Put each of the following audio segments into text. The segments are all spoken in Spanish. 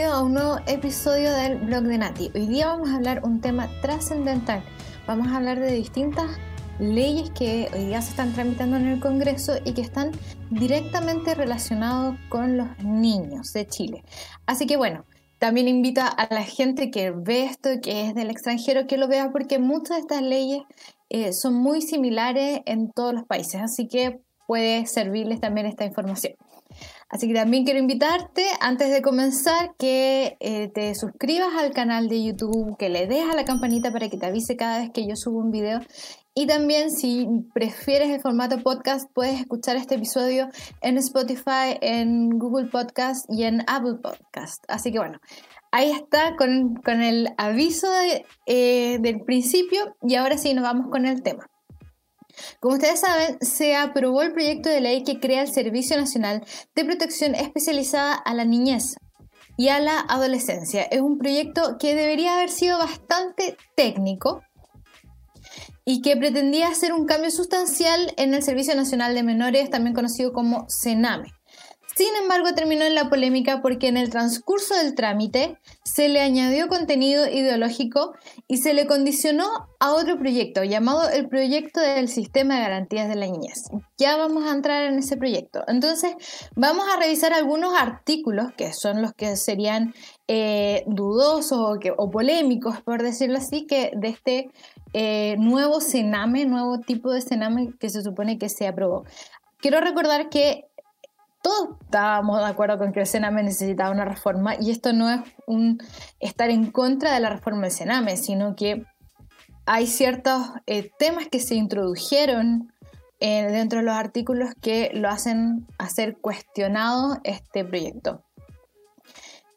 bienvenido a un nuevo episodio del blog de Nati. Hoy día vamos a hablar un tema trascendental. Vamos a hablar de distintas leyes que hoy día se están tramitando en el Congreso y que están directamente relacionados con los niños de Chile. Así que bueno, también invito a la gente que ve esto, que es del extranjero, que lo vea porque muchas de estas leyes eh, son muy similares en todos los países. Así que puede servirles también esta información. Así que también quiero invitarte, antes de comenzar, que eh, te suscribas al canal de YouTube, que le des a la campanita para que te avise cada vez que yo subo un video. Y también si prefieres el formato podcast, puedes escuchar este episodio en Spotify, en Google Podcast y en Apple Podcast. Así que bueno, ahí está con, el aviso eh, del principio y ahora sí nos vamos con el tema. Como ustedes saben, se aprobó el proyecto de ley que crea el Servicio Nacional de Protección Especializada a la Niñez y a la Adolescencia. Es un proyecto que debería haber sido bastante técnico y que pretendía hacer un cambio sustancial en el Servicio Nacional de Menores, también conocido como CENAME. Sin embargo, terminó en la polémica porque en el transcurso del trámite se le añadió contenido ideológico y se le condicionó a otro proyecto llamado el Proyecto del Sistema de Garantías de la Niñez. Ya vamos a entrar en ese proyecto. Entonces, vamos a revisar algunos artículos que son los que serían eh, dudosos o, polémicos, por decirlo así, que de este eh, nuevo Sename, nuevo tipo de Sename que se supone que se aprobó. Quiero recordar que todos estábamos de acuerdo con que el Sename necesitaba una reforma y esto no es un estar en contra de la reforma del Sename, sino que hay ciertos eh, temas que se introdujeron eh, dentro de los artículos que lo hacen hacer cuestionado este proyecto.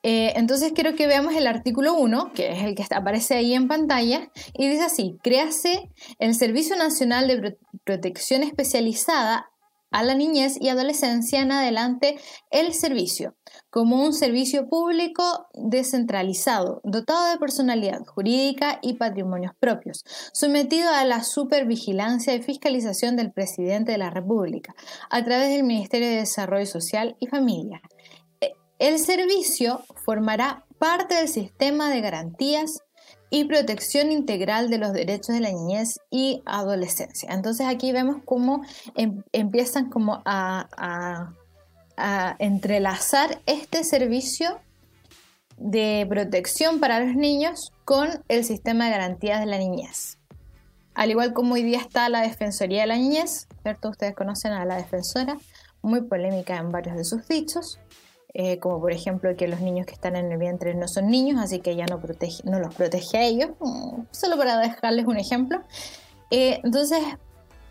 Eh, entonces quiero que veamos el artículo 1, que es el que aparece ahí en pantalla, y dice así, créase el Servicio Nacional de Protección Especializada a la niñez y adolescencia en adelante el servicio, como un servicio público descentralizado, dotado de personalidad jurídica y patrimonios propios, sometido a la supervigilancia y fiscalización del presidente de la República, a través del Ministerio de Desarrollo Social y Familia. E, el servicio formará parte del sistema de garantías y protección integral de los derechos de la niñez y adolescencia. Entonces aquí vemos cómo em, empiezan como a, entrelazar este servicio de protección para los niños con el sistema de garantías de la niñez. Al igual como hoy día está la Defensoría de la Niñez, ¿cierto? Ustedes conocen a la defensora, muy polémica en varios de sus dichos. Eh, como por ejemplo que los niños que están en el vientre no son niños, así que ella no, protege, no los protege a ellos, solo para dejarles un ejemplo. Eh, entonces,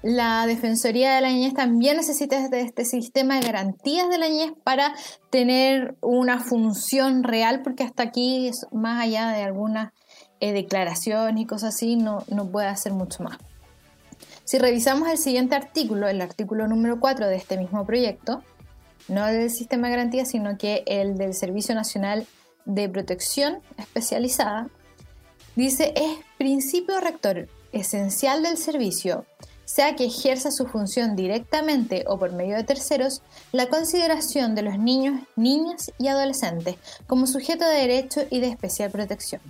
la Defensoría de la Niñez también necesita este, este, sistema de garantías de la niñez para tener una función real, porque hasta aquí, más allá de algunas eh, declaraciones y cosas así, no, no puede hacer mucho más. Si revisamos el siguiente artículo, el artículo número 4 de este mismo proyecto, no del sistema de garantía, sino que el del Servicio Nacional de Protección Especializada, dice es principio rector esencial del servicio, sea que ejerza su función directamente o por medio de terceros, la consideración de los niños, niñas y adolescentes como sujeto de derecho y de especial protección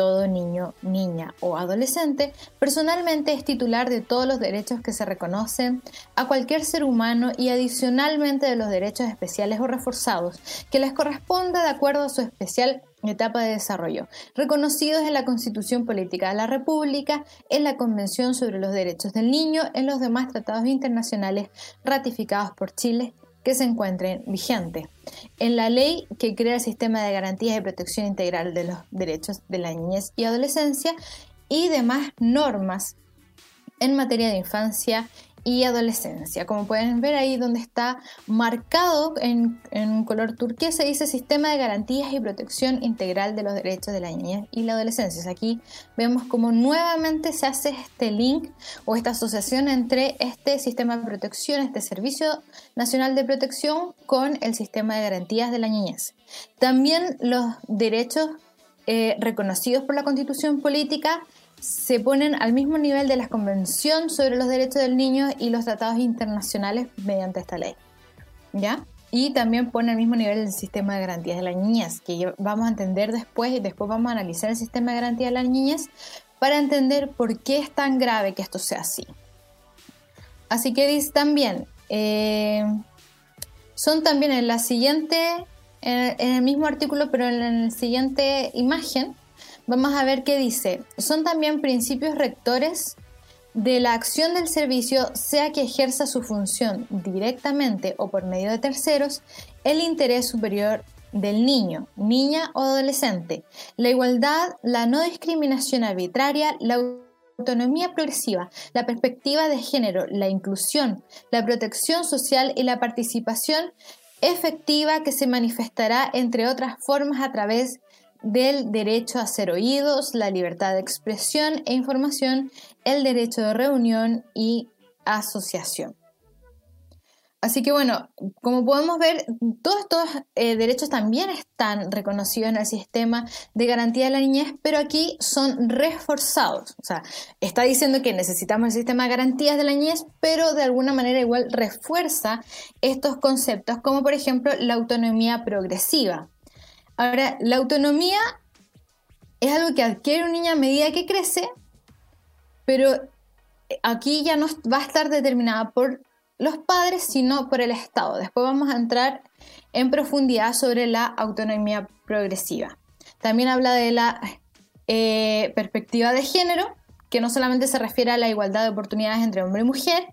todo niño, niña o adolescente personalmente es titular de todos los derechos que se reconocen a cualquier ser humano y adicionalmente de los derechos especiales o reforzados que les corresponda de acuerdo a su especial etapa de desarrollo, reconocidos en la Constitución Política de la República, en la Convención sobre los Derechos del Niño, en los demás tratados internacionales ratificados por Chile que se encuentren vigentes. En la ley que crea el sistema de garantías y protección integral de los derechos de la niñez y adolescencia y demás normas en materia de infancia y adolescencia. Como pueden ver ahí donde está marcado en, en, color turquesa, dice Sistema de Garantías y Protección Integral de los Derechos de la Niñez y la Adolescencia. Aquí vemos cómo nuevamente se hace este link o esta asociación entre este sistema de protección, este Servicio Nacional de Protección con el Sistema de Garantías de la Niñez. También los derechos eh, reconocidos por la Constitución Política se ponen al mismo nivel de la Convención sobre los Derechos del Niño y los tratados internacionales mediante esta ley. ¿Ya? y también pone al mismo nivel el sistema de garantías de la niñez, que vamos a entender después y después vamos a analizar el sistema de garantía de la niñez para entender por qué es tan grave que esto sea así. Así que dice también, eh, son también en la siguiente, en, el mismo artículo, pero en la siguiente imagen, vamos a ver qué dice. Son también principios rectores de la acción del servicio, sea que ejerza su función directamente o por medio de terceros, el interés superior del niño, niña o adolescente, la igualdad, la no discriminación arbitraria, la autonomía progresiva, la perspectiva de género, la inclusión, la protección social y la participación efectiva que se manifestará, entre otras formas, a través del derecho a ser oídos, la libertad de expresión e información, el derecho de reunión y asociación. Así que bueno, como podemos ver, todos estos eh, derechos también están reconocidos en el sistema de garantía de la niñez, pero aquí son reforzados. O sea, está diciendo que necesitamos el sistema de garantías de la niñez, pero de alguna manera igual refuerza estos conceptos, como por ejemplo la autonomía progresiva. Ahora, la autonomía es algo que adquiere un niño a medida que crece, pero aquí ya no va a estar determinada por los padres, sino por el Estado. Después vamos a entrar en profundidad sobre la autonomía progresiva. También habla de la eh, perspectiva de género, que no solamente se refiere a la igualdad de oportunidades entre hombre y mujer,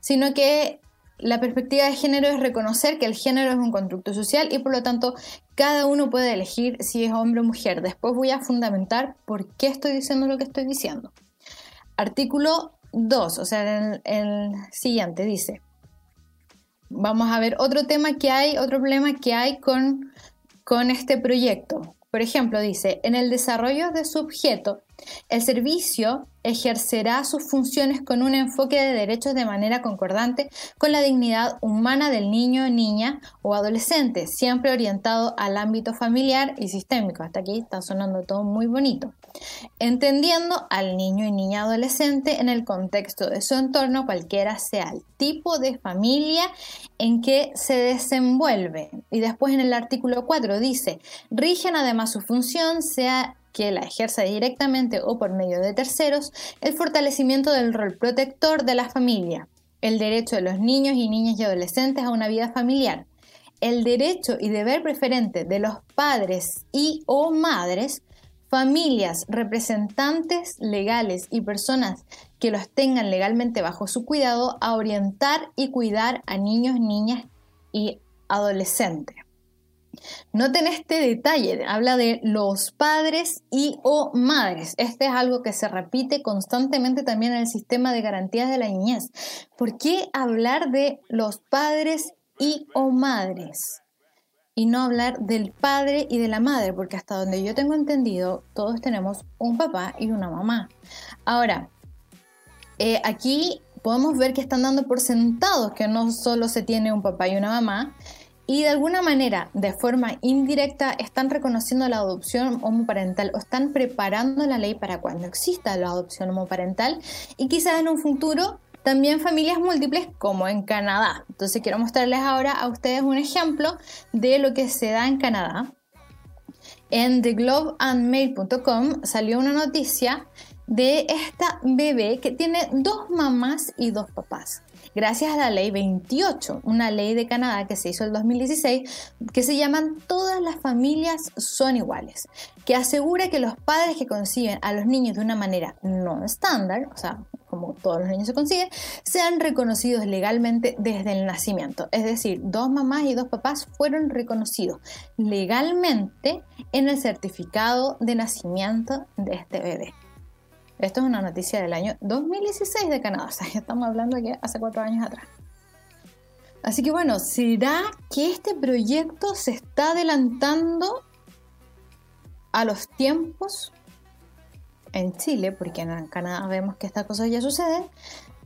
sino que la perspectiva de género es reconocer que el género es un constructo social y por lo tanto cada uno puede elegir si es hombre o mujer. Después voy a fundamentar por qué estoy diciendo lo que estoy diciendo. Artículo 2, o sea, el, el siguiente dice, vamos a ver otro tema que hay, otro problema que hay con, con este proyecto. Por ejemplo, dice, en el desarrollo de su objeto, el servicio ejercerá sus funciones con un enfoque de derechos de manera concordante con la dignidad humana del niño, niña o adolescente, siempre orientado al ámbito familiar y sistémico. Hasta aquí está sonando todo muy bonito. Entendiendo al niño y niña adolescente en el contexto de su entorno, cualquiera sea el tipo de familia en que se desenvuelve. Y después en el artículo 4 dice, rigen además su función, sea que la ejerza directamente o por medio de terceros, el fortalecimiento del rol protector de la familia, el derecho de los niños y niñas y adolescentes a una vida familiar, el derecho y deber preferente de los padres y o madres, familias, representantes legales y personas que los tengan legalmente bajo su cuidado a orientar y cuidar a niños, niñas y adolescentes. Noten este detalle, habla de los padres y o madres. Este es algo que se repite constantemente también en el sistema de garantías de la niñez. ¿Por qué hablar de los padres y o madres? Y no hablar del padre y de la madre, porque hasta donde yo tengo entendido, todos tenemos un papá y una mamá. Ahora, eh, aquí podemos ver que están dando por sentados que no solo se tiene un papá y una mamá, y de alguna manera, de forma indirecta, están reconociendo la adopción homoparental o están preparando la ley para cuando exista la adopción homoparental y quizás en un futuro también familias múltiples como en Canadá. Entonces quiero mostrarles ahora a ustedes un ejemplo de lo que se da en Canadá. En theglobeandmail.com salió una noticia de esta bebé que tiene dos mamás y dos papás gracias a la ley 28, una ley de Canadá que se hizo en 2016, que se llaman Todas las familias son iguales, que asegura que los padres que conciben a los niños de una manera no estándar, o sea, como todos los niños se consiguen, sean reconocidos legalmente desde el nacimiento. Es decir, dos mamás y dos papás fueron reconocidos legalmente en el certificado de nacimiento de este bebé. Esto es una noticia del año 2016 de Canadá, o sea, ya estamos hablando de que hace cuatro años atrás. Así que bueno, ¿será que este proyecto se está adelantando a los tiempos en Chile? Porque en Canadá vemos que estas cosas ya suceden.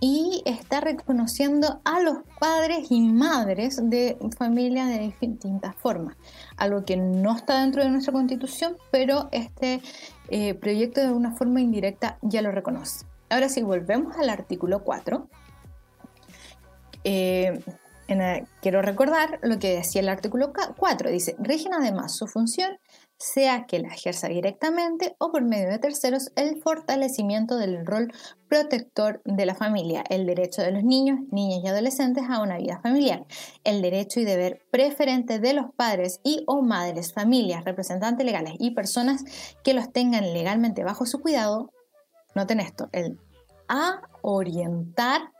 Y está reconociendo a los padres y madres de familias de distintas formas. Algo que no está dentro de nuestra constitución, pero este eh, proyecto de una forma indirecta ya lo reconoce. Ahora si volvemos al artículo 4. Eh, quiero recordar lo que decía el artículo 4. Dice, rigen además su función, sea que la ejerza directamente o por medio de terceros, el fortalecimiento del rol protector de la familia, el derecho de los niños, niñas y adolescentes a una vida familiar, el derecho y deber preferente de los padres y o madres, familias, representantes legales y personas que los tengan legalmente bajo su cuidado. Noten esto, el a orientar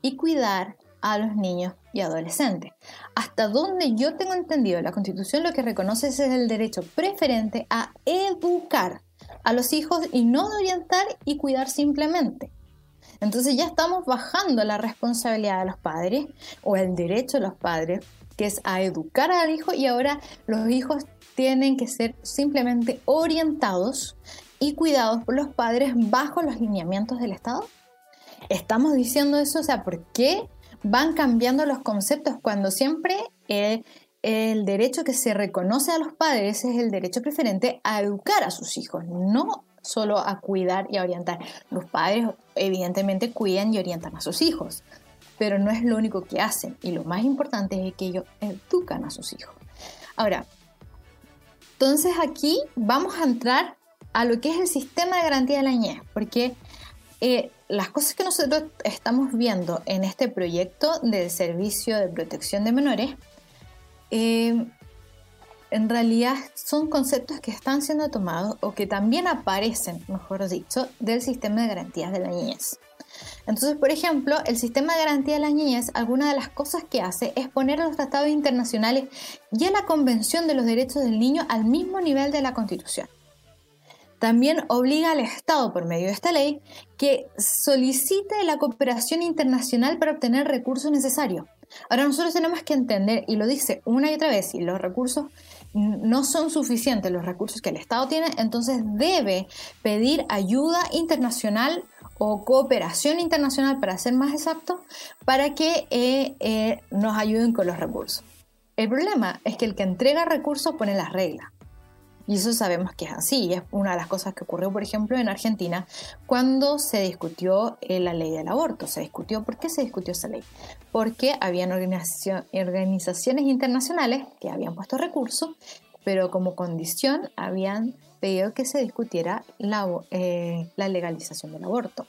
y cuidar a los niños y adolescentes. Hasta donde yo tengo entendido, la Constitución lo que reconoce es el derecho preferente a educar a los hijos y no de orientar y cuidar simplemente. Entonces ya estamos bajando la responsabilidad de los padres o el derecho de los padres, que es a educar al hijo y ahora los hijos tienen que ser simplemente orientados y cuidados por los padres bajo los lineamientos del Estado. Estamos diciendo eso, o sea, ¿por qué van cambiando los conceptos cuando siempre el derecho que se reconoce a los padres es el derecho preferente a educar a sus hijos, no solo a cuidar y a orientar. Los padres evidentemente cuidan y orientan a sus hijos, pero no es lo único que hacen y lo más importante es que ellos educan a sus hijos. Ahora, entonces aquí vamos a entrar a lo que es el sistema de garantía de la niñez, porque eh, las cosas que nosotros estamos viendo en este proyecto del servicio de protección de menores, eh, en realidad son conceptos que están siendo tomados o que también aparecen, mejor dicho, del sistema de garantías de la niñez. Entonces, por ejemplo, el sistema de garantía de la niñez, alguna de las cosas que hace es poner a los tratados internacionales y a la Convención de los Derechos del Niño al mismo nivel de la Constitución. También obliga al Estado, por medio de esta ley, que solicite la cooperación internacional para obtener recursos necesarios. Ahora nosotros tenemos que entender, y lo dice una y otra vez, si los recursos no son suficientes, los recursos que el Estado tiene, entonces debe pedir ayuda internacional o cooperación internacional, para ser más exacto, para que eh, eh, nos ayuden con los recursos. El problema es que el que entrega recursos pone las reglas. Y eso sabemos que es así. es una de las cosas que ocurrió, por ejemplo, en Argentina cuando se discutió eh, la ley del aborto. Se discutió, ¿por qué se discutió esa ley? Porque habían organizaciones internacionales que habían puesto recursos, pero como condición habían pedido que se discutiera la, eh, legalización del aborto.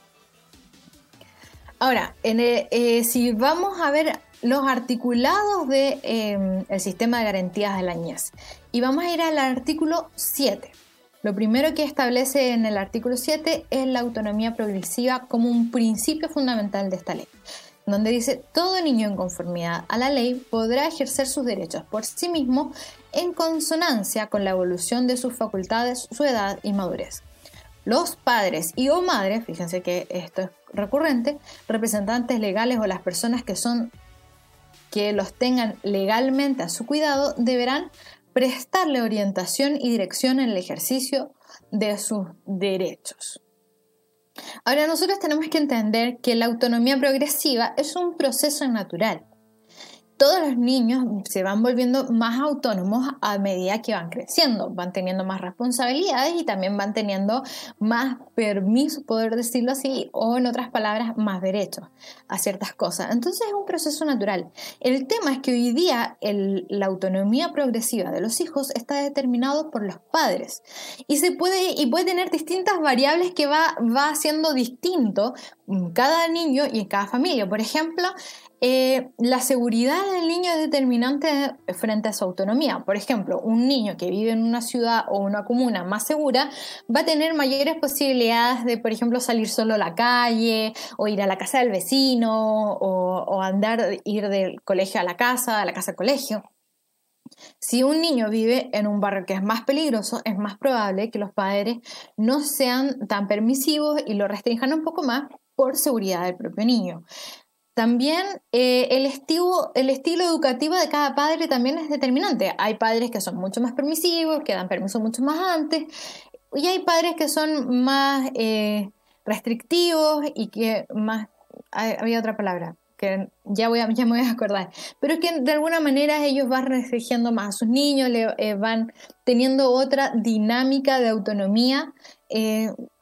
Ahora, eh, si vamos a ver los articulados del em, sistema de garantías de la niñez. Y vamos a ir al artículo 7. Lo primero que establece en el artículo 7 es la autonomía progresiva como un principio fundamental de esta ley, donde dice todo niño en conformidad a la ley podrá ejercer sus derechos por sí mismo en consonancia con la evolución de sus facultades, su edad y madurez. Los padres y o madres, fíjense que esto es recurrente, representantes legales o las personas que son que los tengan legalmente a su cuidado deberán prestarle orientación y dirección en el ejercicio de sus derechos. Ahora nosotros tenemos que entender que la autonomía progresiva es un proceso natural todos los niños se van volviendo más autónomos a medida que van creciendo, van teniendo más responsabilidades y también van teniendo más permiso, poder decirlo así, o en otras palabras, más derechos a ciertas cosas. Entonces es un proceso natural. El tema es que hoy día la autonomía progresiva de los hijos está determinado por los padres y se puede y puede tener distintas variables que va, va haciendo distinto cada niño y en cada familia. Por ejemplo, eh, la seguridad del niño es determinante frente a su autonomía. Por ejemplo, un niño que vive en una ciudad o una comuna más segura va a tener mayores posibilidades de, por ejemplo, salir solo a la calle o ir a la casa del vecino o, andar, ir del colegio a la casa, a la casa al colegio. Si un niño vive en un barrio que es más peligroso, es más probable que los padres no sean tan permisivos y lo restrinjan un poco más por seguridad del propio niño. También eh, el, estilo, educativo de cada padre también es determinante. Hay padres que son mucho más permisivos, que dan permiso mucho más antes, y hay padres que son más eh, restrictivos y que más... Había otra palabra que ya, voy a, ya me voy a acordar, pero es que de alguna manera ellos van restringiendo más a sus niños, le, eh, van teniendo otra dinámica de autonomía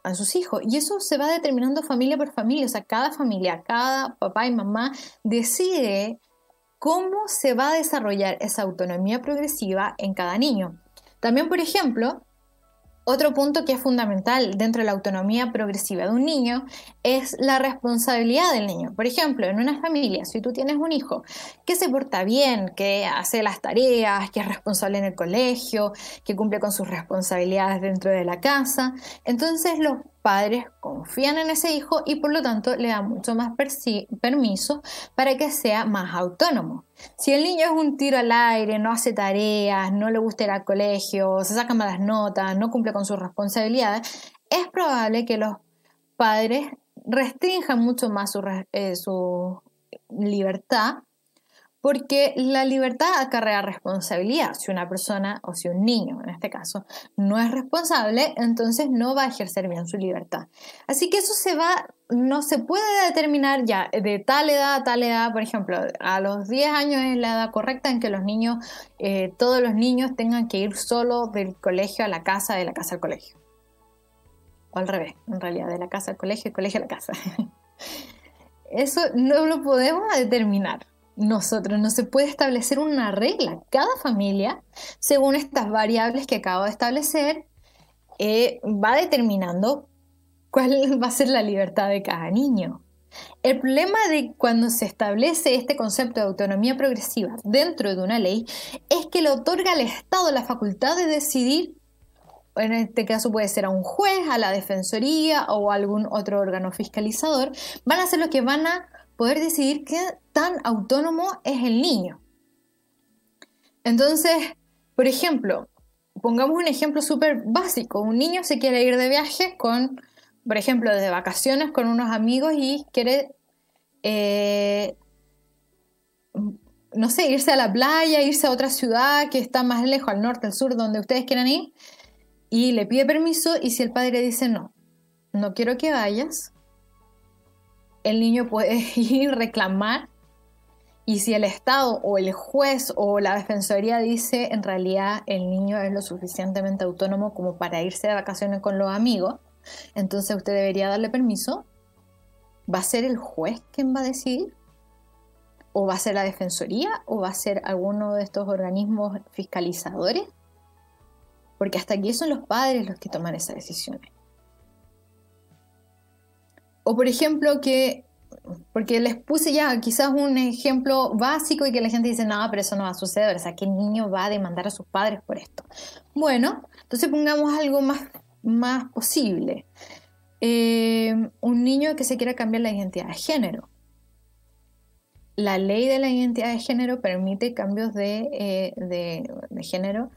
a sus hijos. Y eso se va determinando familia por familia. O sea, cada familia, cada papá y mamá decide cómo se va a desarrollar esa autonomía progresiva en cada niño. También, por ejemplo, otro punto que es fundamental dentro de la autonomía progresiva de un niño es la responsabilidad del niño. Por ejemplo, en una familia, si tú tienes un hijo que se porta bien, que hace las tareas, que es responsable en el colegio, que cumple con sus responsabilidades dentro de la casa, entonces los padres confían en ese hijo y por lo tanto le dan mucho más permiso para que sea más autónomo. Si el niño es un tiro al aire, no hace tareas, no le gusta ir al colegio, se saca malas notas, no cumple con sus responsabilidades, es probable que los padres restrinjan mucho más su, eh, su libertad porque la libertad acarrea responsabilidad. Si una persona o si un niño, en este caso, no es responsable, entonces no va a ejercer bien su libertad. Así que eso se va, no se puede determinar ya de tal edad a tal edad, por ejemplo, a los 10 años es la edad correcta en que los niños, eh, todos los niños tengan que ir solo del colegio a la casa, de la casa al colegio. O al revés, en realidad, de la casa al colegio, del colegio a la casa. Eso no lo podemos determinar nosotros. No se puede establecer una regla. Cada familia, según estas variables que acabo de establecer, eh, va determinando cuál va a ser la libertad de cada niño. El problema de cuando se establece este concepto de autonomía progresiva dentro de una ley es que le otorga al Estado la facultad de decidir, en este caso puede ser a un juez, a la defensoría o a algún otro órgano fiscalizador, van a ser los que van a poder decidir qué tan autónomo es el niño. Entonces, por ejemplo, pongamos un ejemplo súper básico. Un niño se quiere ir de viaje con, por ejemplo, de vacaciones con unos amigos y quiere, eh, no sé, irse a la playa, irse a otra ciudad que está más lejos, al norte, al sur, donde ustedes quieran ir, y le pide permiso y si el padre dice no, no quiero que vayas, el niño puede ir reclamar y si el Estado o el juez o la defensoría dice en realidad el niño es lo suficientemente autónomo como para irse de vacaciones con los amigos, entonces usted debería darle permiso, ¿va a ser el juez quien va a decidir? ¿O va a ser la defensoría? ¿O va a ser alguno de estos organismos fiscalizadores? Porque hasta aquí son los padres los que toman esas decisiones. O por ejemplo que, porque les puse ya quizás un ejemplo básico y que la gente dice, no, pero eso no va a suceder, o sea, ¿qué niño va a demandar a sus padres por esto? Bueno, entonces pongamos algo más, más posible. Eh, un niño que se quiera cambiar la identidad de género. La ley de la identidad de género permite cambios de, eh, de, de género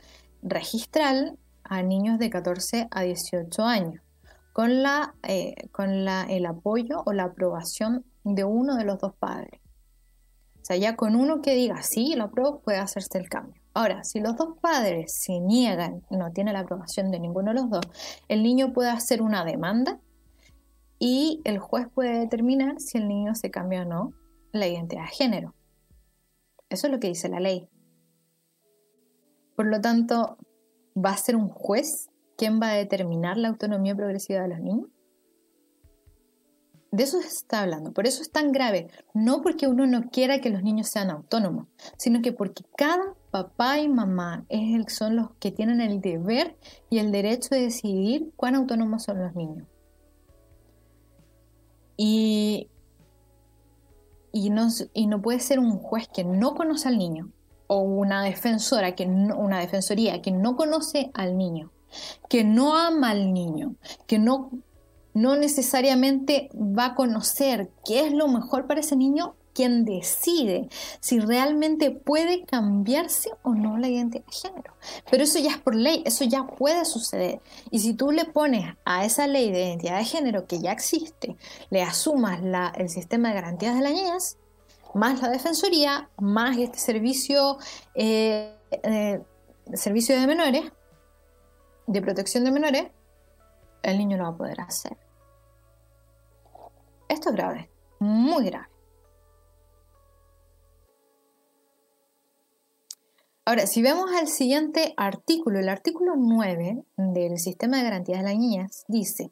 registral a niños de 14 a 18 años con, la, eh, con la, el apoyo o la aprobación de uno de los dos padres. O sea, ya con uno que diga sí, lo apruebo, puede hacerse el cambio. Ahora, si los dos padres se niegan no tiene la aprobación de ninguno de los dos, el niño puede hacer una demanda y el juez puede determinar si el niño se cambia o no la identidad de género. Eso es lo que dice la ley. Por lo tanto, va a ser un juez ¿Quién va a determinar la autonomía progresiva de los niños? De eso se está hablando. Por eso es tan grave. No porque uno no quiera que los niños sean autónomos, sino que porque cada papá y mamá son los que tienen el deber y el derecho de decidir cuán autónomos son los niños. Y, y, no, y no puede ser un juez que no conoce al niño o una defensora que una defensoría que no conoce al niño que no ama al niño, que no, no necesariamente va a conocer qué es lo mejor para ese niño, quien decide si realmente puede cambiarse o no la identidad de género. Pero eso ya es por ley, eso ya puede suceder. Y si tú le pones a esa ley de identidad de género que ya existe, le asumas el sistema de garantías de la niñez, más la defensoría, más este servicio, eh, eh, servicio de menores, de protección de menores, el niño lo va a poder hacer. Esto es grave, muy grave. Ahora, si vemos el siguiente artículo, el artículo 9 del Sistema de Garantías de las Niñas dice,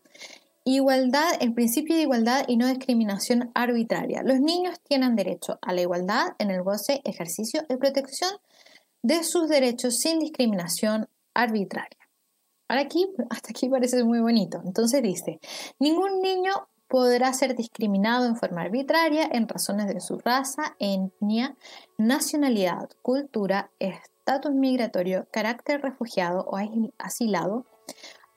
Igualdad, el principio de igualdad y no discriminación arbitraria. Los niños tienen derecho a la igualdad en el goce, ejercicio y protección de sus derechos sin discriminación arbitraria. Ahora aquí, hasta aquí parece muy bonito. Entonces dice, ningún niño podrá ser discriminado en forma arbitraria en razones de su raza, etnia, nacionalidad, cultura, estatus migratorio, carácter refugiado o asilado,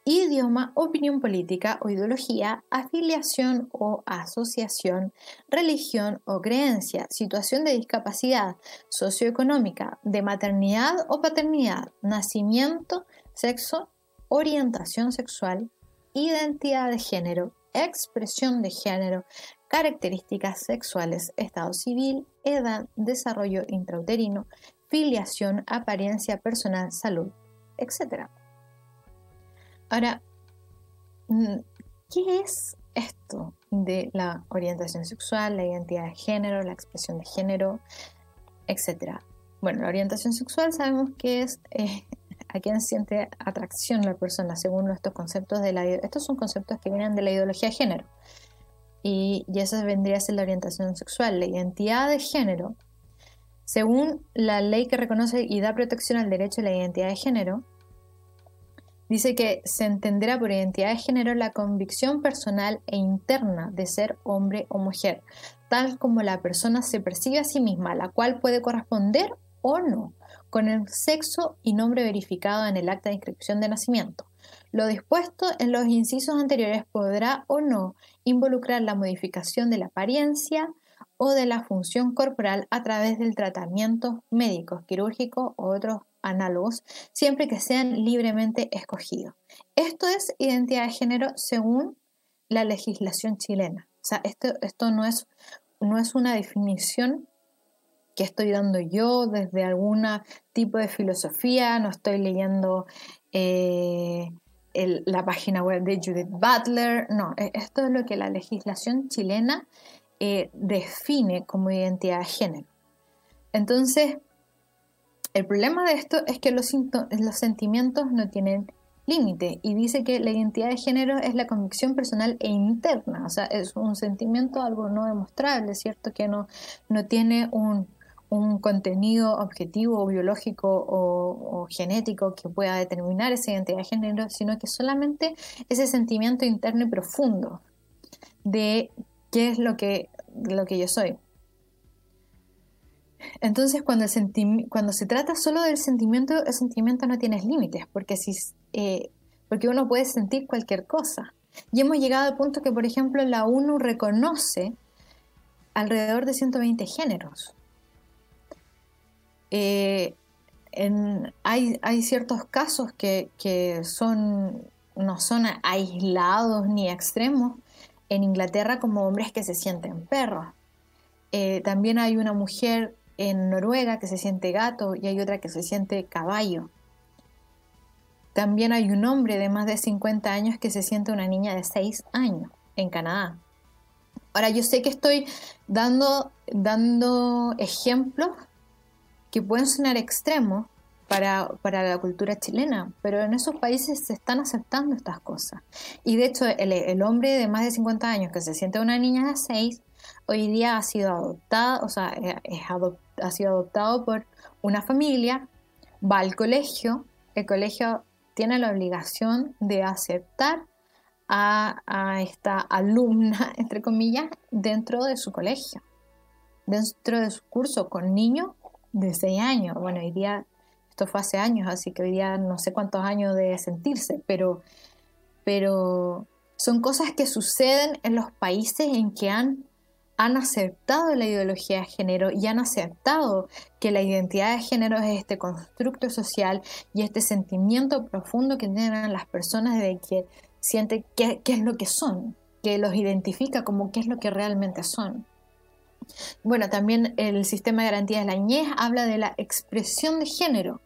idioma, opinión política o ideología, afiliación o asociación, religión o creencia, situación de discapacidad socioeconómica, de maternidad o paternidad, nacimiento, sexo, orientación sexual, identidad de género, expresión de género, características sexuales, estado civil, edad, desarrollo intrauterino, filiación, apariencia personal, salud, etc. Ahora, mm, ¿qué es esto de la orientación sexual, la identidad de género, la expresión de género, etcétera? Bueno, la orientación sexual sabemos que es eh, a quién siente atracción la persona según estos conceptos de la estos son conceptos que vienen de la ideología de género. Y, y esa vendría a ser la orientación sexual la identidad de género. Según la ley que reconoce y da protección al derecho a la identidad de género dice que se entenderá por identidad de género la convicción personal e interna de ser hombre o mujer tal como la persona se percibe a sí misma la cual puede corresponder o no con el sexo y nombre verificado en el acta de inscripción de nacimiento. Lo dispuesto en los incisos anteriores podrá o no involucrar la modificación de la apariencia o de la función corporal a través del tratamiento médico, quirúrgico u otros análogos, siempre que sean libremente escogidos. Esto es identidad de género según la legislación chilena. O sea, esto, esto no, es, no es una definición que estoy dando yo desde algún tipo de filosofía, no estoy leyendo eh, la página web de Judith Butler, no, e, esto es lo que la legislación chilena eh, define como identidad de género. Entonces, el problema de esto es que los, los sentimientos no tienen límite y dice que la identidad de género es la convicción personal e interna, o sea, es un sentimiento, algo no demostrable, ¿cierto? Que no, no tiene un, un contenido objetivo, biológico o, genético que pueda determinar esa identidad de género, sino que solamente ese sentimiento interno y profundo de qué es lo que, lo que yo soy. Entonces, cuando, el cuando se trata solo del sentimiento, el sentimiento no tiene límites, porque, si, eh, porque uno puede sentir cualquier cosa. Y hemos llegado al punto que, por ejemplo, la ONU reconoce alrededor de 120 géneros. Eh, hay, ciertos casos que, son, no son aislados ni extremos. En Inglaterra como hombres que se sienten perros. Eh, también hay una mujer en Noruega que se siente gato y hay otra que se siente caballo. También hay un hombre de más de 50 años que se siente una niña de 6 años en Canadá. Ahora, yo sé que estoy dando, dando ejemplos que pueden sonar extremos para, la cultura chilena, pero en esos países se están aceptando estas cosas. Y de hecho, el, hombre de más de 50 años que se siente una niña de 6, hoy día ha sido adoptado, o sea, es ha sido adoptado por una familia, va al colegio, el colegio tiene la obligación de aceptar a, a, esta alumna, entre comillas, dentro de su colegio, dentro de su curso con niños de seis años. Bueno, hoy día, esto fue hace años, así que hoy día no sé cuántos años de sentirse, pero, pero son cosas que suceden en los países en que han, han aceptado la ideología de género y han aceptado que la identidad de género es este constructo social y este sentimiento profundo que tienen las personas de que sienten qué, qué es lo que son, que los identifica como qué es lo que realmente son. Bueno, también el sistema de garantía de la niñez habla de la expresión de género.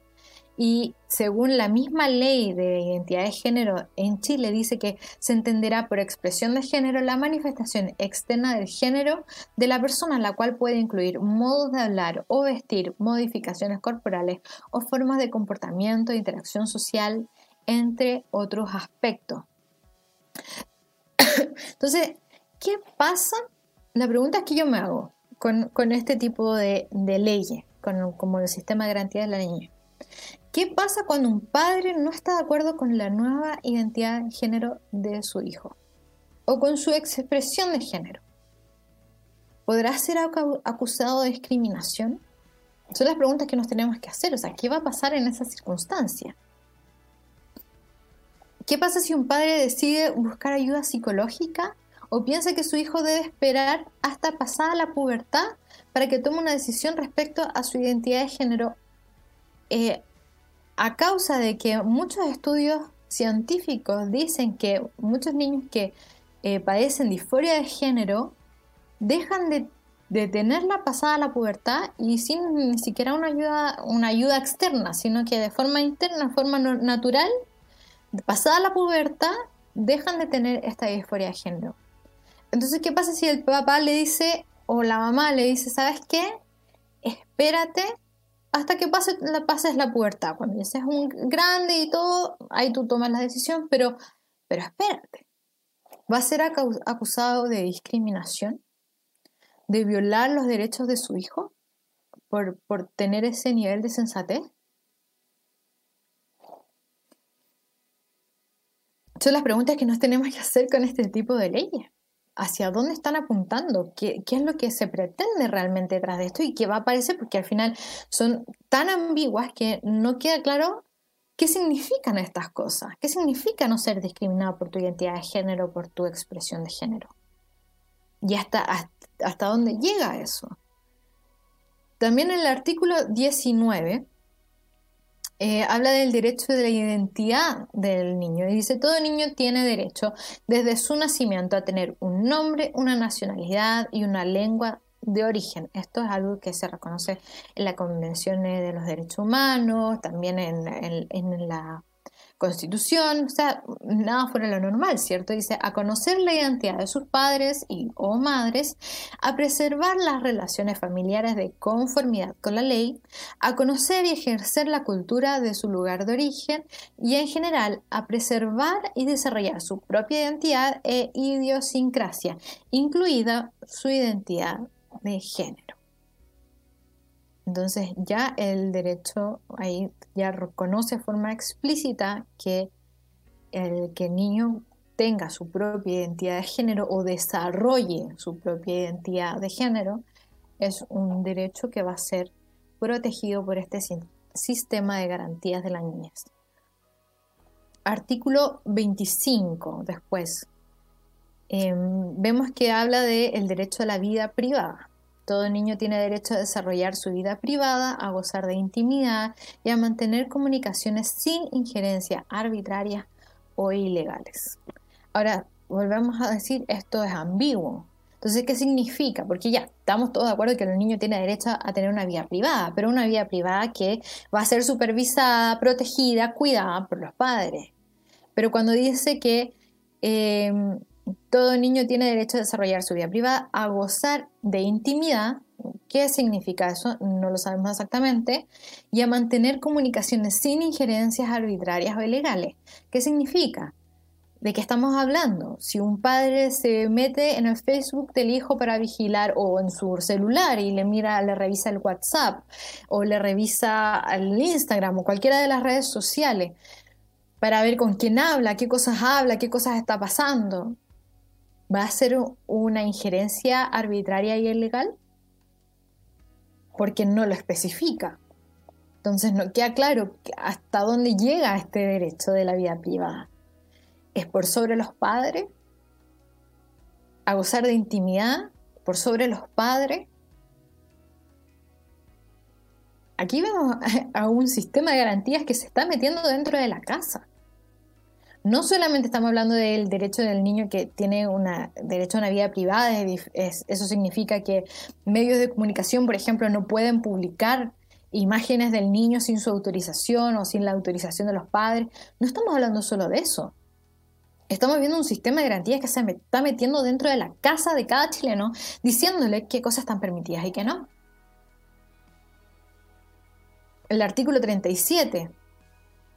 Y según la misma ley de identidad de género en Chile dice que se entenderá por expresión de género la manifestación externa del género de la persona, la cual puede incluir modos de hablar o vestir, modificaciones corporales o formas de comportamiento e interacción social, entre otros aspectos. Entonces, ¿qué pasa? La pregunta que yo me hago con, este tipo de, leyes, con, como el sistema de garantía de la niña. ¿Qué pasa cuando un padre no está de acuerdo con la nueva identidad de género de su hijo? O con su expresión de género. ¿Podrá ser acusado de discriminación? Son las preguntas que nos tenemos que hacer. O sea, ¿qué va a pasar en esa circunstancia? ¿Qué pasa si un padre decide buscar ayuda psicológica o piensa que su hijo debe esperar hasta pasada la pubertad para que tome una decisión respecto a su identidad de género? Eh, a causa de que muchos estudios científicos dicen que muchos niños que eh, padecen disforia de género dejan de, tenerla pasada la pubertad y sin ni siquiera una ayuda, una ayuda externa, sino que de forma interna, de forma natural, pasada la pubertad, dejan de tener esta disforia de género. Entonces, ¿qué pasa si el papá le dice o la mamá le dice, ¿sabes qué? Espérate hasta que pases la pubertad. Cuando ya seas un grande y todo, ahí tú tomas la decisión, pero, pero espérate. ¿Va a ser acusado de discriminación? ¿De violar los derechos de su hijo? ¿Por, por tener ese nivel de sensatez? Son las preguntas que nos tenemos que hacer con este tipo de leyes. ¿Hacia dónde están apuntando? ¿Qué, ¿Qué, es lo que se pretende realmente detrás de esto? ¿Y qué va a aparecer? Porque al final son tan ambiguas que no queda claro qué significan estas cosas. ¿Qué significa no ser discriminado por tu identidad de género, por tu expresión de género? ¿Y hasta, hasta, dónde llega eso? También en el artículo 19 eh, habla del derecho de la identidad del niño y dice, todo niño tiene derecho desde su nacimiento a tener un nombre, una nacionalidad y una lengua de origen. Esto es algo que se reconoce en la Convención de los Derechos Humanos, también en, en la constitución, o sea, nada fuera lo normal, ¿cierto? Dice, a conocer la identidad de sus padres y o madres, a preservar las relaciones familiares de conformidad con la ley, a conocer y ejercer la cultura de su lugar de origen y en general a preservar y desarrollar su propia identidad e idiosincrasia, incluida su identidad de género. Entonces ya el derecho ahí ya reconoce de forma explícita que el que el niño tenga su propia identidad de género o desarrolle su propia identidad de género es un derecho que va a ser protegido por este sistema de garantías de la niñez. Artículo 25 después. Em, vemos que habla del derecho a la vida privada. Todo niño tiene derecho a desarrollar su vida privada, a gozar de intimidad y a mantener comunicaciones sin injerencia arbitrarias o ilegales. Ahora, volvemos a decir, esto es ambiguo. Entonces, ¿qué significa? Porque ya estamos todos de acuerdo que el niño tiene derecho a tener una vida privada, pero una vida privada que va a ser supervisada, protegida, cuidada por los padres. Pero cuando dice que eh, todo niño tiene derecho a desarrollar su vida privada, a gozar de intimidad, ¿qué significa eso? No lo sabemos exactamente, y a mantener comunicaciones sin injerencias arbitrarias o ilegales. ¿Qué significa? ¿De qué estamos hablando? Si un padre se mete en el Facebook del hijo para vigilar o en su celular y le mira, le revisa el WhatsApp o le revisa el Instagram o cualquiera de las redes sociales para ver con quién habla, qué cosas habla, qué cosas está pasando, ¿Va a ser una injerencia arbitraria y ilegal? Porque no lo especifica. Entonces no queda claro hasta dónde llega este derecho de la vida privada. ¿Es por sobre los padres? ¿A gozar de intimidad? ¿Por sobre los padres? Aquí vemos a un sistema de garantías que se está metiendo dentro de la casa no solamente estamos hablando del derecho del niño que tiene un derecho a una vida privada, eso significa que medios de comunicación, por ejemplo, no pueden publicar imágenes del niño sin su autorización o sin la autorización de los padres. No estamos hablando solo de eso. Estamos viendo un sistema de garantías que se está metiendo dentro de la casa de cada chileno, diciéndole qué cosas están permitidas y qué no. El artículo 37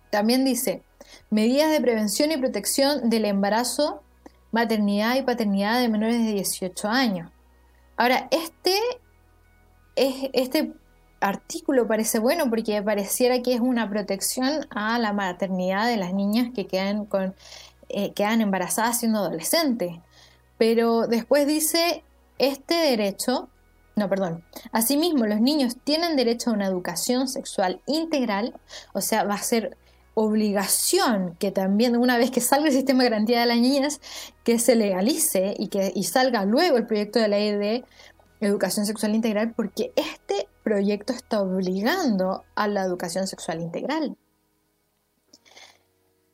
también dice, medidas de prevención y protección del embarazo maternidad y paternidad de menores de 18 años. Ahora, este, este artículo parece bueno porque pareciera que es una protección a la maternidad de las niñas que quedan, eh, quedan embarazadas siendo adolescentes. Pero después dice, este derecho, no, perdón, asimismo los niños tienen derecho a una educación sexual integral, o sea, va a ser obligación que también una vez que salga el sistema de garantía de las niñas, que se legalice y que y salga luego el proyecto de ley de educación sexual integral, porque este proyecto está obligando a la educación sexual integral.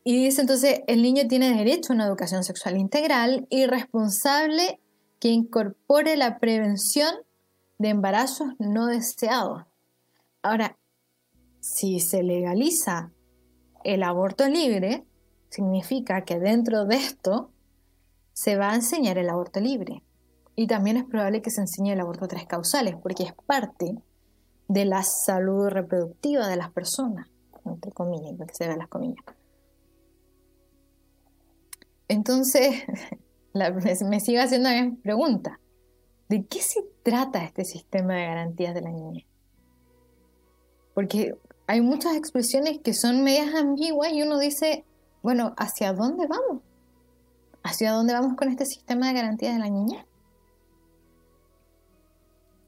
Y dice entonces, el niño tiene derecho a una educación sexual integral y responsable que incorpore la prevención de embarazos no deseados. Ahora, si se legaliza el aborto libre, significa que dentro de esto se va a enseñar el aborto libre. Y también es probable que se enseñe el aborto tres causales, porque es parte de la salud reproductiva de las personas, entre comillas, porque se vean las comillas. Entonces, me, sigo haciendo la pregunta. ¿De qué se trata este sistema de garantías de la niñez? Porque hay muchas expresiones que son medias ambiguas y uno dice, bueno, ¿hacia dónde vamos? ¿Hacia dónde vamos con este sistema de garantías de la niñez?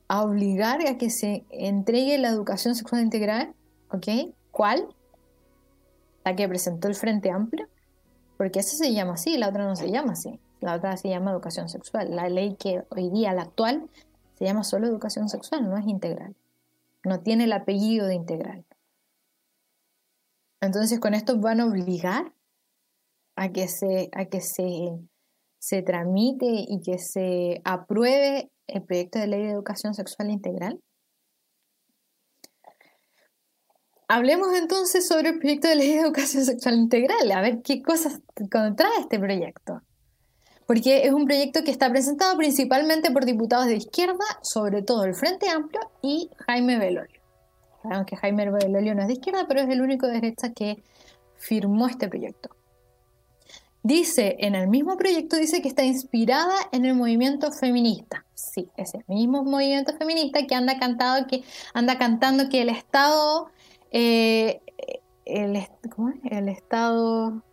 A obligar a que se entregue la educación sexual integral, ¿ok? ¿Cuál? La que presentó el Frente Amplio porque esa se llama así, la otra no se llama así. La otra se llama educación sexual. La ley que hoy día, la actual, se llama solo educación sexual, no es integral. No tiene el apellido de integral. Entonces con esto van a obligar a que se, a que se, se tramite y que se apruebe el proyecto de ley de educación sexual integral. Hablemos entonces sobre el proyecto de ley de educación sexual integral, a ver qué cosas trae este proyecto. Porque es un proyecto que está presentado principalmente por diputados de izquierda, sobre todo el Frente Amplio y Jaime Belolio. Aunque Jaime Belolio no es de izquierda, pero es el único de derecha que firmó este proyecto. Dice, en el mismo proyecto dice que está inspirada en el movimiento feminista. Sí, ese mismo movimiento feminista que anda, cantado, que anda cantando que el Estado eh, el, ¿cómo es? el Estado.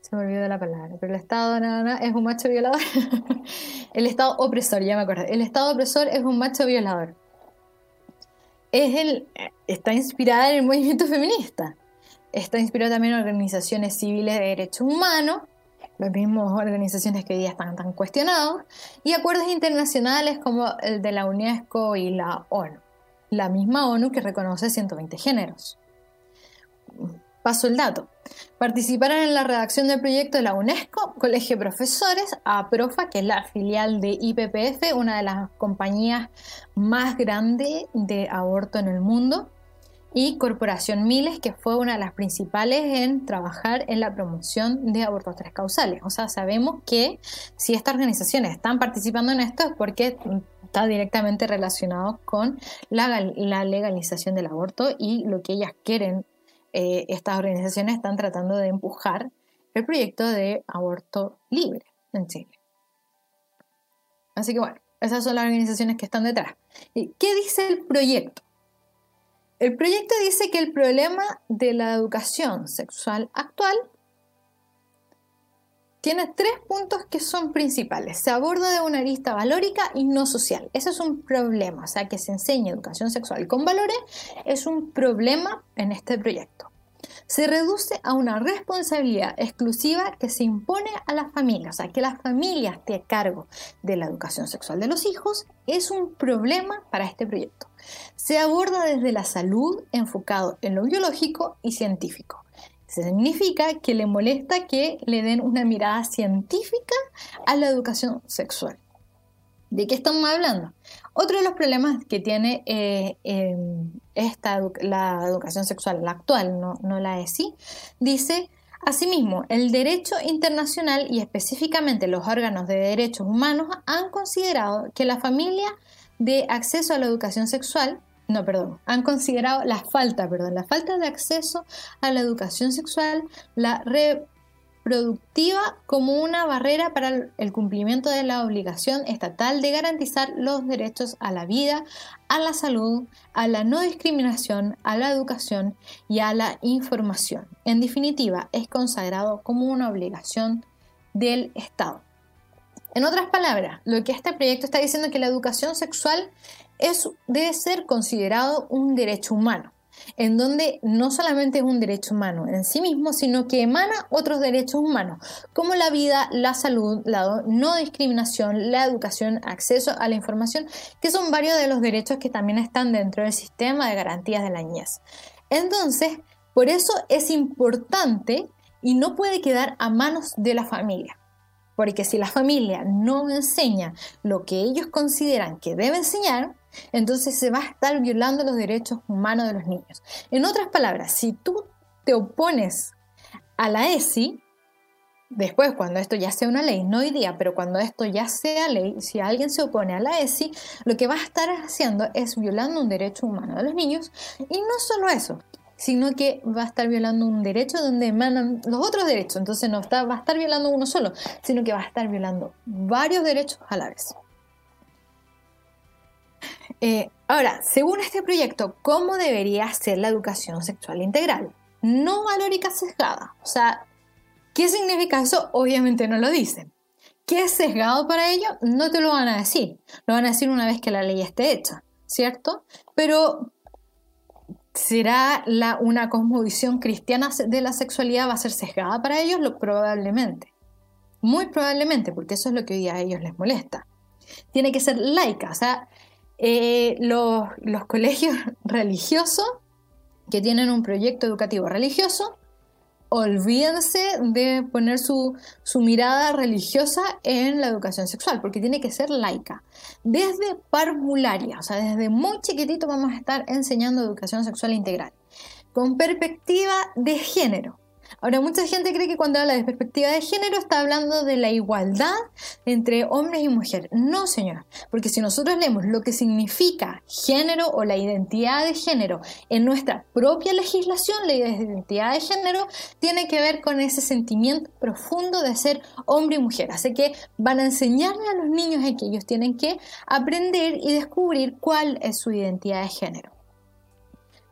Se me olvidó la palabra, pero el Estado nada, es un macho violador. el Estado opresor, ya me acuerdo. El Estado opresor es un macho violador. Es el, está inspirada en el movimiento feminista. Está inspirada también en organizaciones civiles de derechos humanos, las mismas organizaciones que hoy día están tan cuestionados, y acuerdos internacionales como el de la UNESCO y la ONU la misma ONU que reconoce 120 géneros. Paso el dato. Participaron en la redacción del proyecto de la UNESCO, Colegio de Profesores, APROFA, que es la filial de IPPF, una de las compañías más grandes de aborto en el mundo, y Corporación Miles, que fue una de las principales en trabajar en la promoción de abortos tres causales. O sea, sabemos que si estas organizaciones están participando en esto es porque está directamente relacionado con la, legalización del aborto y lo que ellas quieren. Eh, estas organizaciones están tratando de empujar el proyecto de aborto libre en Chile. Así que bueno, esas son las organizaciones que están detrás. ¿Y qué dice el proyecto? El proyecto dice que el problema de la educación sexual actual tiene tres puntos que son principales. Se aborda de una lista valórica y no social. Ese es un problema. O sea, que se enseñe educación sexual con valores es un problema en este proyecto. Se reduce a una responsabilidad exclusiva que se impone a las familias. O sea, que las familias esté a cargo de la educación sexual de los hijos es un problema para este proyecto. Se aborda desde la salud enfocado en lo biológico y científico significa que le molesta que le den una mirada científica a la educación sexual. ¿De qué estamos hablando? Otro de los problemas que tiene eh, em, esta, la educación sexual, la actual, no, no la ESI, dice, asimismo, el derecho internacional y específicamente los órganos de derechos humanos han considerado que la familia de acceso a la educación sexual no, perdón, han considerado la falta, perdón, la falta de acceso a la educación sexual, la productiva como una barrera para el cumplimiento de la obligación estatal de garantizar los derechos a la vida, a la salud, a la no discriminación, a la educación y a la información. En definitiva, es consagrado como una obligación del Estado. En otras palabras, lo que este proyecto está diciendo es que la educación sexual es, debe ser considerado un derecho humano en donde no solamente es un derecho humano en sí mismo, sino que emana otros derechos humanos, como la vida, la salud, la no discriminación, la educación, acceso a la información, que son varios de los derechos que también están dentro del sistema de garantías de la niñez. Entonces, por eso es importante y no puede quedar a manos de la familia. Porque si la familia no enseña lo que ellos consideran que debe enseñar, entonces se va a estar violando los derechos humanos de los niños. En otras palabras, si tú te opones a la ESI, después cuando esto ya sea una ley, no hoy día, pero cuando esto ya sea ley, si alguien se opone a la ESI, lo que va a estar haciendo es violando un derecho humano de los niños y no solo eso, sino que va a estar violando un derecho donde emanan los otros derechos. Entonces no va a estar violando uno solo, sino que va a estar violando varios derechos a la vez. Eh, ahora, según este proyecto, ¿cómo debería ser la educación sexual integral? No valórica sesgada. O sea, ¿qué significa eso? Obviamente no lo dicen. ¿Qué es sesgado para ello? No te lo van a decir. Lo van a decir una vez que la ley esté hecha, ¿cierto? Pero ¿será una cosmovisión cristiana de la sexualidad va a ser sesgada para ellos? Lo, probablemente. Muy probablemente, porque eso es lo que hoy día a ellos les molesta. Tiene que ser laica, o sea, eh, los, colegios religiosos que tienen un proyecto educativo religioso, olvídense de poner su, su, mirada religiosa en la educación sexual, porque tiene que ser laica. Desde parvularia, o sea, desde muy chiquitito vamos a estar enseñando educación sexual integral, con perspectiva de género. Ahora, mucha gente cree que cuando habla de perspectiva de género está hablando de la igualdad entre hombres y mujeres. No, señora, porque si nosotros leemos lo que significa género o la identidad de género en nuestra propia legislación, la identidad de género tiene que ver con ese sentimiento profundo de ser hombre y mujer. Así que van a enseñarle a los niños que ellos tienen que aprender y descubrir cuál es su identidad de género.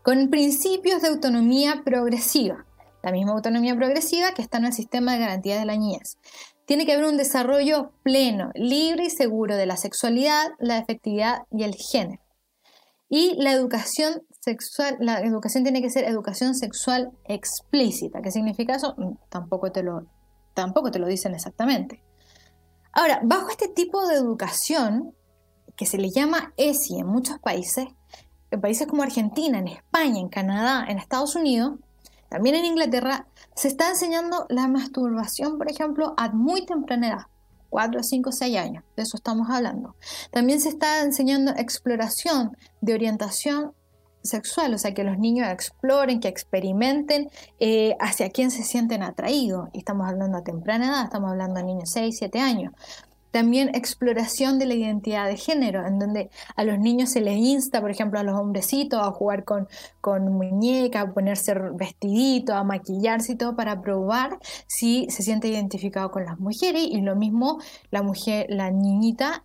Con principios de autonomía progresiva la misma autonomía progresiva que está en el sistema de garantía de la niñez. Tiene que haber un desarrollo pleno, libre y seguro de la sexualidad, la efectividad y el género. Y la educación sexual, la educación tiene que ser educación sexual explícita. ¿Qué significa eso? Mm, tampoco te lo, tampoco te lo dicen exactamente. Ahora, bajo este tipo de educación, que se le llama ESI en muchos países, en países como Argentina, en España, en Canadá, en Estados Unidos, también en Inglaterra se está enseñando la masturbación, por ejemplo, a muy temprana edad. 4, 5, 6 años, de eso estamos hablando. También se está enseñando exploración de orientación sexual, o sea, que los niños exploren, que experimenten eh, hacia quién se sienten atraídos. Y estamos hablando a temprana edad, estamos hablando de niños 6, 7 años. También exploración de la identidad de género, en donde a los niños se les insta, por ejemplo, a los hombrecitos a jugar con, con muñeca, a ponerse vestidito, a maquillarse y todo para probar si se siente identificado con las mujeres. Y lo mismo la mujer, la niñita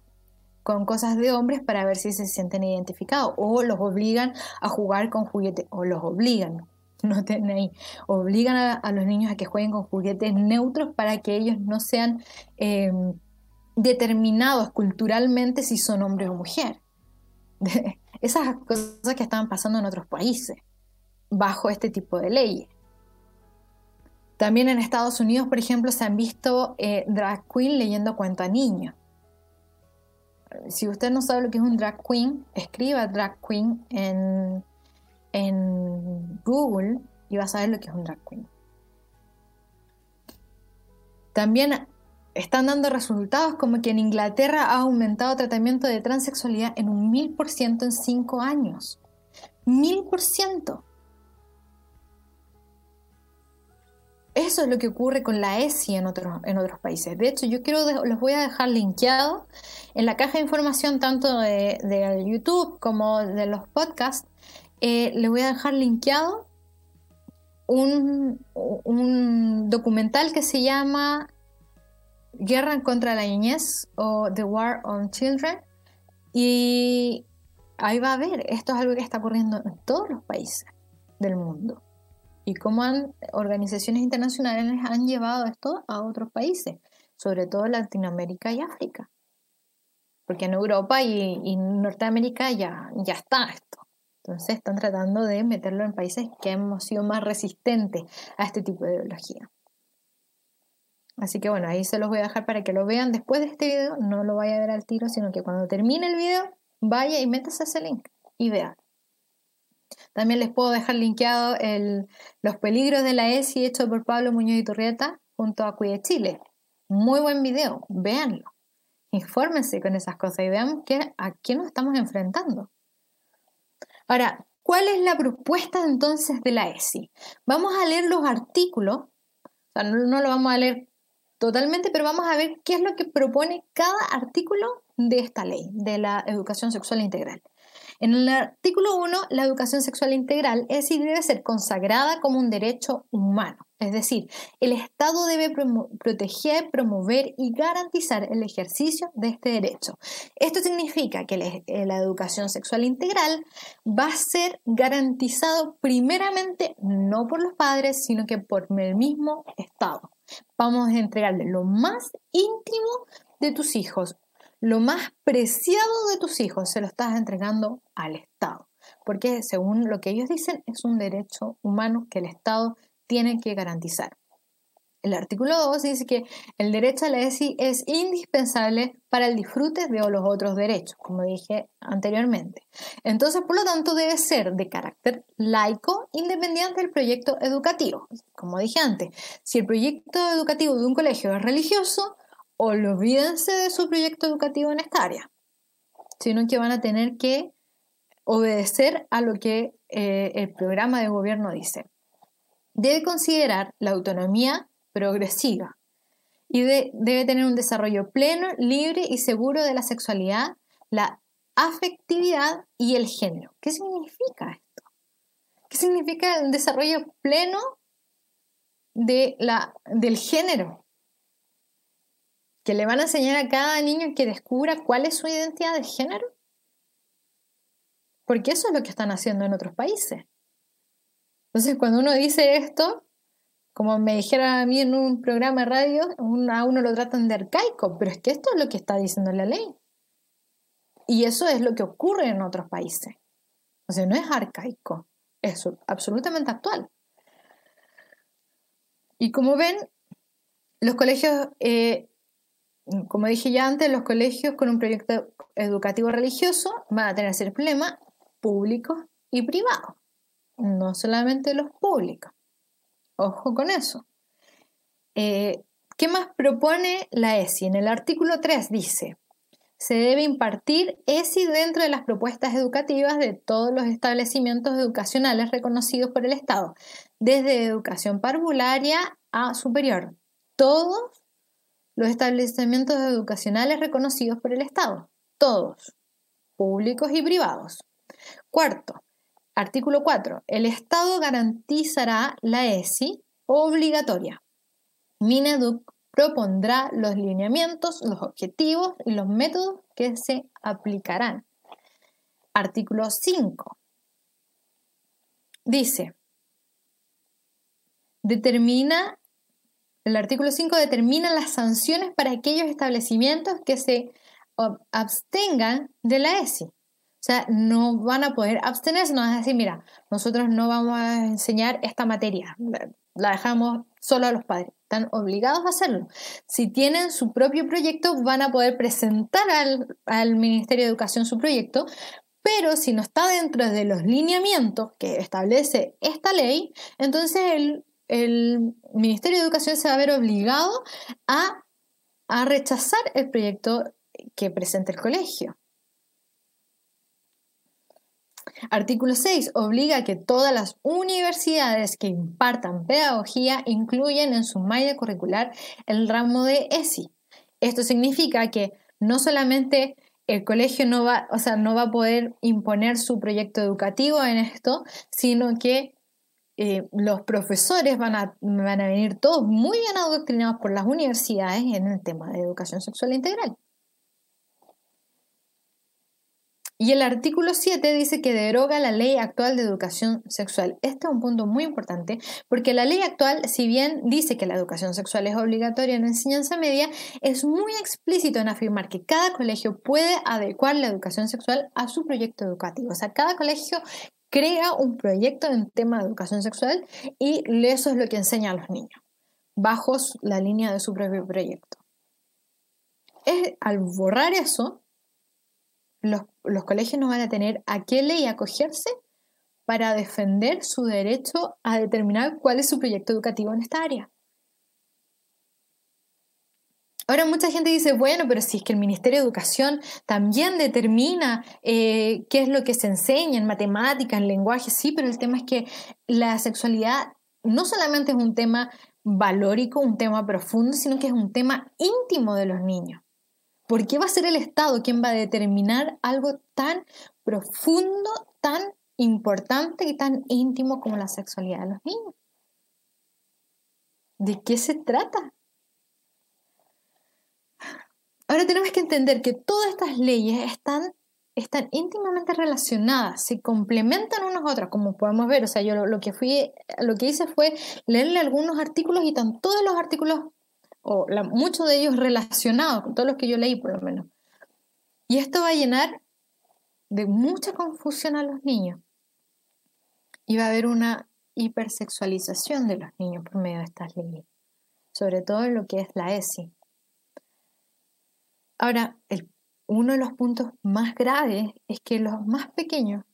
con cosas de hombres para ver si se sienten identificados o los obligan a jugar con juguetes o los obligan no tenéis, obligan a, los niños a que jueguen con juguetes neutros para que ellos no sean em, determinados culturalmente si son hombre o mujer. Esas cosas que estaban pasando en otros países bajo este tipo de leyes. También en Estados Unidos, por ejemplo, se han visto eh, drag queen leyendo cuento a niños. Si usted no sabe lo que es un drag queen, escriba drag queen en, en Google y va a saber lo que es un drag queen. También están dando resultados como que en Inglaterra ha aumentado tratamiento de transexualidad en un mil por ciento en cinco años. Mil por ciento. Eso es lo que ocurre con la ESI en otros, en otros países. De hecho, yo quiero los voy a dejar linkeados en la caja de información tanto de, YouTube como de los podcasts. Eh, les voy a dejar linkeado un, un documental que se llama Guerra contra la niñez o The War on Children y ahí va a ver, esto es algo que está ocurriendo en todos los países del mundo y cómo han, organizaciones internacionales han llevado esto a otros países, sobre todo Latinoamérica y África. Porque en Europa y, y Norteamérica ya, ya está esto. Entonces están tratando de meterlo en países que hemos sido más resistentes a este tipo de ideología. Así que bueno, ahí se los voy a dejar para que lo vean después de este video. No lo vaya a ver al tiro, sino que cuando termine el video, vaya y métase ese link y vea. También les puedo dejar linkeado el, los peligros de la ESI hecho por Pablo Muñoz y Turrieta junto a Cuide Chile. Muy buen video, véanlo. Infórmense con esas cosas y vean a qué nos estamos enfrentando. Ahora, ¿cuál es la propuesta entonces de la ESI? Vamos a leer los artículos, o sea, no, lo vamos a leer totalmente, pero vamos a ver qué es lo que propone cada artículo de esta ley, de la educación sexual integral. En el artículo 1, la educación sexual integral es y debe ser consagrada como un derecho humano. Es decir, el Estado debe proteger, promover y garantizar el ejercicio de este derecho. Esto significa que eh, la educación sexual integral va a ser garantizado primeramente no por los padres, sino que por el mismo Estado. Vamos a entregarle lo más íntimo de tus hijos, lo más preciado de tus hijos, se lo estás entregando al Estado. Porque según lo que ellos dicen, es un derecho humano que el Estado tienen que garantizar. El artículo 2 dice que el derecho a la ESI es indispensable para el disfrute de los otros derechos, como dije anteriormente. Entonces, por lo tanto, debe ser de carácter laico, independiente del proyecto educativo. Como dije antes, si el proyecto educativo de un colegio es religioso, olvídense de su proyecto educativo en esta área, sino que van a tener que obedecer a lo que eh, el programa de gobierno dice debe considerar la autonomía progresiva y debe tener un desarrollo pleno, libre y seguro de la sexualidad, la afectividad y el género. ¿Qué significa esto? ¿Qué significa el desarrollo pleno de la, del género? Que le van a enseñar a cada niño que descubra cuál es su identidad de género. Porque eso es lo que están haciendo en otros países. Entonces, cuando uno dice esto, como me dijera a mí en un programa de radio, a uno lo tratan de arcaico, pero es que esto es lo que está diciendo la ley. Y eso es lo que ocurre en otros países. O sea, no es arcaico, es absolutamente actual. Y como ven, los colegios, eh, como dije ya antes, los colegios con un proyecto educativo religioso van a tener ese problema públicos y privados no solamente los públicos. Ojo con eso. Eh, ¿Qué más propone la ESI? En el artículo 3 dice, se debe impartir ESI dentro de las propuestas educativas de todos los establecimientos educacionales reconocidos por el Estado, desde educación parvularia a superior. Todos los establecimientos educacionales reconocidos por el Estado, todos, públicos y privados. Cuarto, Artículo 4. El Estado garantizará la ESI obligatoria. Mineduc propondrá los lineamientos, los objetivos y los métodos que se aplicarán. Artículo 5. Dice, determina, el artículo 5 determina las sanciones para aquellos establecimientos que se abstengan de la ESI. O sea, no van a poder abstenerse, no a decir, mira, nosotros no vamos a enseñar esta materia, la dejamos solo a los padres. Están obligados a hacerlo. Si tienen su propio proyecto, van a poder presentar al, Ministerio de Educación su proyecto, pero si no está dentro de los lineamientos que establece esta ley, entonces el, Ministerio de Educación se va a ver obligado a, a rechazar el proyecto que presente el colegio. Artículo 6. Obliga a que todas las universidades que impartan pedagogía incluyan en su malla curricular el ramo de ESI. Esto significa que no solamente el colegio no va, o sea, no va a poder imponer su proyecto educativo en esto, sino que eh, los profesores van a, van a venir todos muy bien adoctrinados por las universidades en el tema de educación sexual integral. Y el artículo 7 dice que deroga la ley actual de educación sexual. Este es un punto muy importante porque la ley actual, si bien dice que la educación sexual es obligatoria en enseñanza media, es muy explícito en afirmar que cada colegio puede adecuar la educación sexual a su proyecto educativo. O sea, cada colegio crea un proyecto en tema de educación sexual y eso es lo que enseña a los niños, bajo la línea de su propio proyecto. Es, al borrar eso, los, colegios no van a tener a qué ley acogerse para defender su derecho a determinar cuál es su proyecto educativo en esta área. Ahora mucha gente dice, bueno, pero si es que el Ministerio de Educación también determina eh, qué es lo que se enseña en matemática, en lenguaje, sí, pero el tema es que la sexualidad no solamente es un tema valórico, un tema profundo, sino que es un tema íntimo de los niños. ¿Por qué va a ser el Estado quien va a determinar algo tan profundo, tan importante y tan íntimo como la sexualidad de los niños? ¿De qué se trata? Ahora tenemos que entender que todas estas leyes están, están íntimamente relacionadas, se complementan unas a otras, como podemos ver. O sea, yo lo, que fui, lo que hice fue leerle algunos artículos y están todos los artículos o muchos de ellos relacionados con todos los que yo leí por lo menos. Y esto va a llenar de mucha confusión a los niños. Y va a haber una hipersexualización de los niños por medio de estas leyes, sobre todo en lo que es la ESI. Ahora, uno de los puntos más graves es que los más pequeños,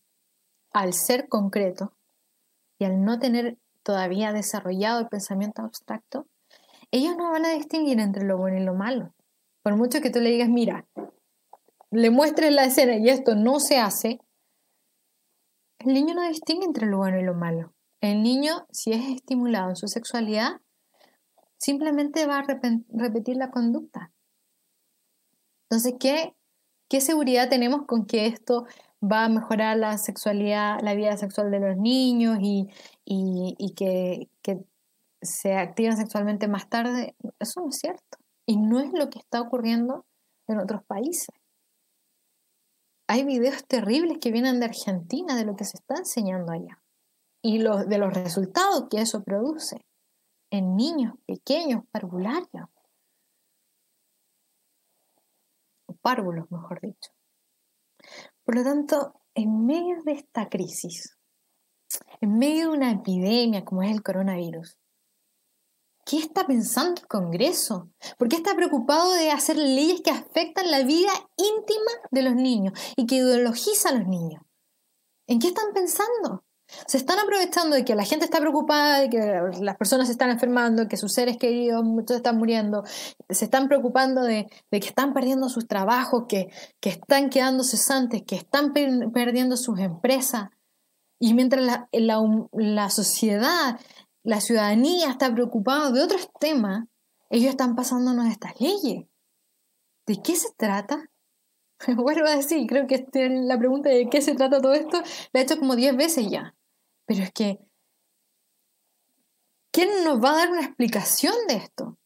al ser concretos y al no tener todavía desarrollado el pensamiento abstracto, ellos no van a distinguir entre lo bueno y lo malo. Por mucho que tú le digas, mira, le muestres la escena y esto no se hace, el niño no distingue entre lo bueno y lo malo. El niño, si es estimulado en su sexualidad, simplemente va a repetir la conducta. Entonces, ¿qué, qué seguridad tenemos con que esto va a mejorar la sexualidad, la vida sexual de los niños y, que, que, se activan sexualmente más tarde, eso no es cierto. Y no es lo que está ocurriendo en otros países. Hay videos terribles que vienen de Argentina de lo que se está enseñando allá y de los resultados que eso produce en niños pequeños, parvularios. Párvulos, mejor dicho. Por lo tanto, en medio de esta crisis, en medio de una epidemia como es el coronavirus, ¿Qué está pensando el Congreso? ¿Por qué está preocupado de hacer leyes que afectan la vida íntima de los niños y que ideologizan a los niños? ¿En qué están pensando? Se están aprovechando de que la gente está preocupada, de que las personas se están enfermando, que sus seres queridos, muchos están muriendo, se están preocupando de, que están perdiendo sus trabajos, que, están quedando cesantes, que están perdiendo sus empresas. Y mientras la, la sociedad la ciudadanía está preocupada de otros temas, ellos están pasándonos estas leyes. ¿De qué se trata? Vuelvo a decir, creo que este, la pregunta de qué se trata todo esto la he hecho como 10 veces ya. Pero es que, ¿quién nos va a dar una explicación de esto?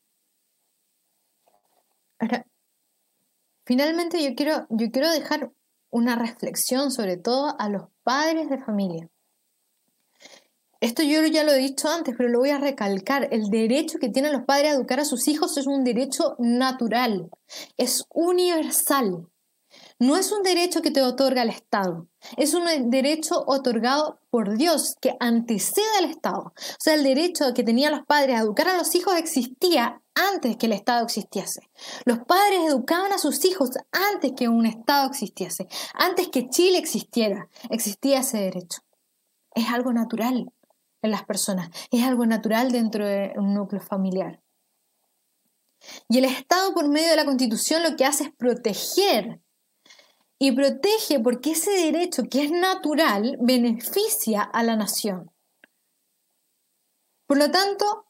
Ahora, finalmente yo quiero, yo quiero dejar una reflexión sobre todo a los padres de familia. Esto yo ya lo he dicho antes, pero lo voy a recalcar. El derecho que tienen los padres a educar a sus hijos es un derecho natural, es universal. No es un derecho que te otorga el Estado, es un derecho otorgado por Dios que antecede al Estado. O sea, el derecho que tenían los padres a educar a los hijos existía antes que el Estado existiese. Los padres educaban a sus hijos antes que un Estado existiese, antes que Chile existiera, existía ese derecho. Es algo natural en las personas, es algo natural dentro de un núcleo familiar. Y el Estado por medio de la Constitución lo que hace es proteger. Y protege porque ese derecho que es natural beneficia a la nación. Por lo tanto,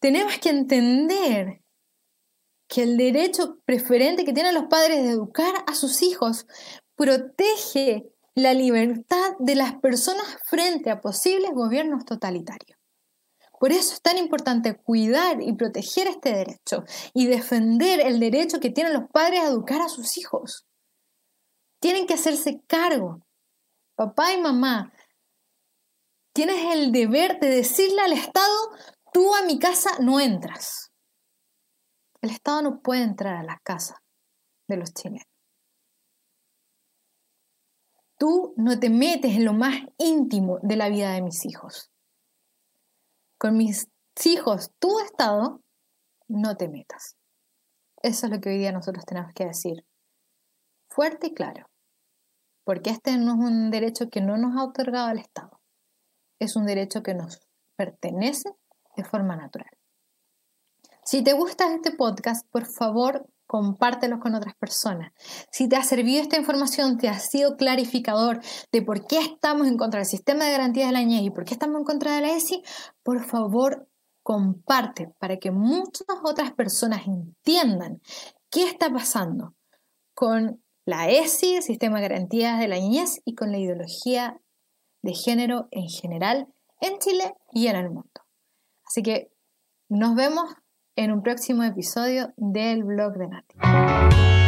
tenemos que entender que el derecho preferente que tienen los padres de educar a sus hijos protege la libertad de las personas frente a posibles gobiernos totalitarios. Por eso es tan importante cuidar y proteger este derecho y defender el derecho que tienen los padres a educar a sus hijos. Tienen que hacerse cargo. Papá y mamá, tienes el deber de decirle al Estado, tú a mi casa no entras. El Estado no puede entrar a las casas de los chilenos. Tú no te metes en lo más íntimo de la vida de mis hijos. Con mis hijos, tu Estado, no te metas. Eso es lo que hoy día nosotros tenemos que decir. Fuerte y claro. Porque este no es un derecho que no nos ha otorgado el Estado. Es un derecho que nos pertenece de forma natural. Si te gusta este podcast, por favor, compártelo con otras personas. Si te ha servido esta información, te ha sido clarificador de por qué estamos en contra del sistema de garantía de la niñez y por qué estamos en contra de la ESI, por favor, comparte para que muchas otras personas entiendan qué está pasando con la ESI, el sistema de garantías de la niñez, y con la ideología de género en general en Chile y en el mundo. Así que nos vemos en un próximo episodio del blog de Nati.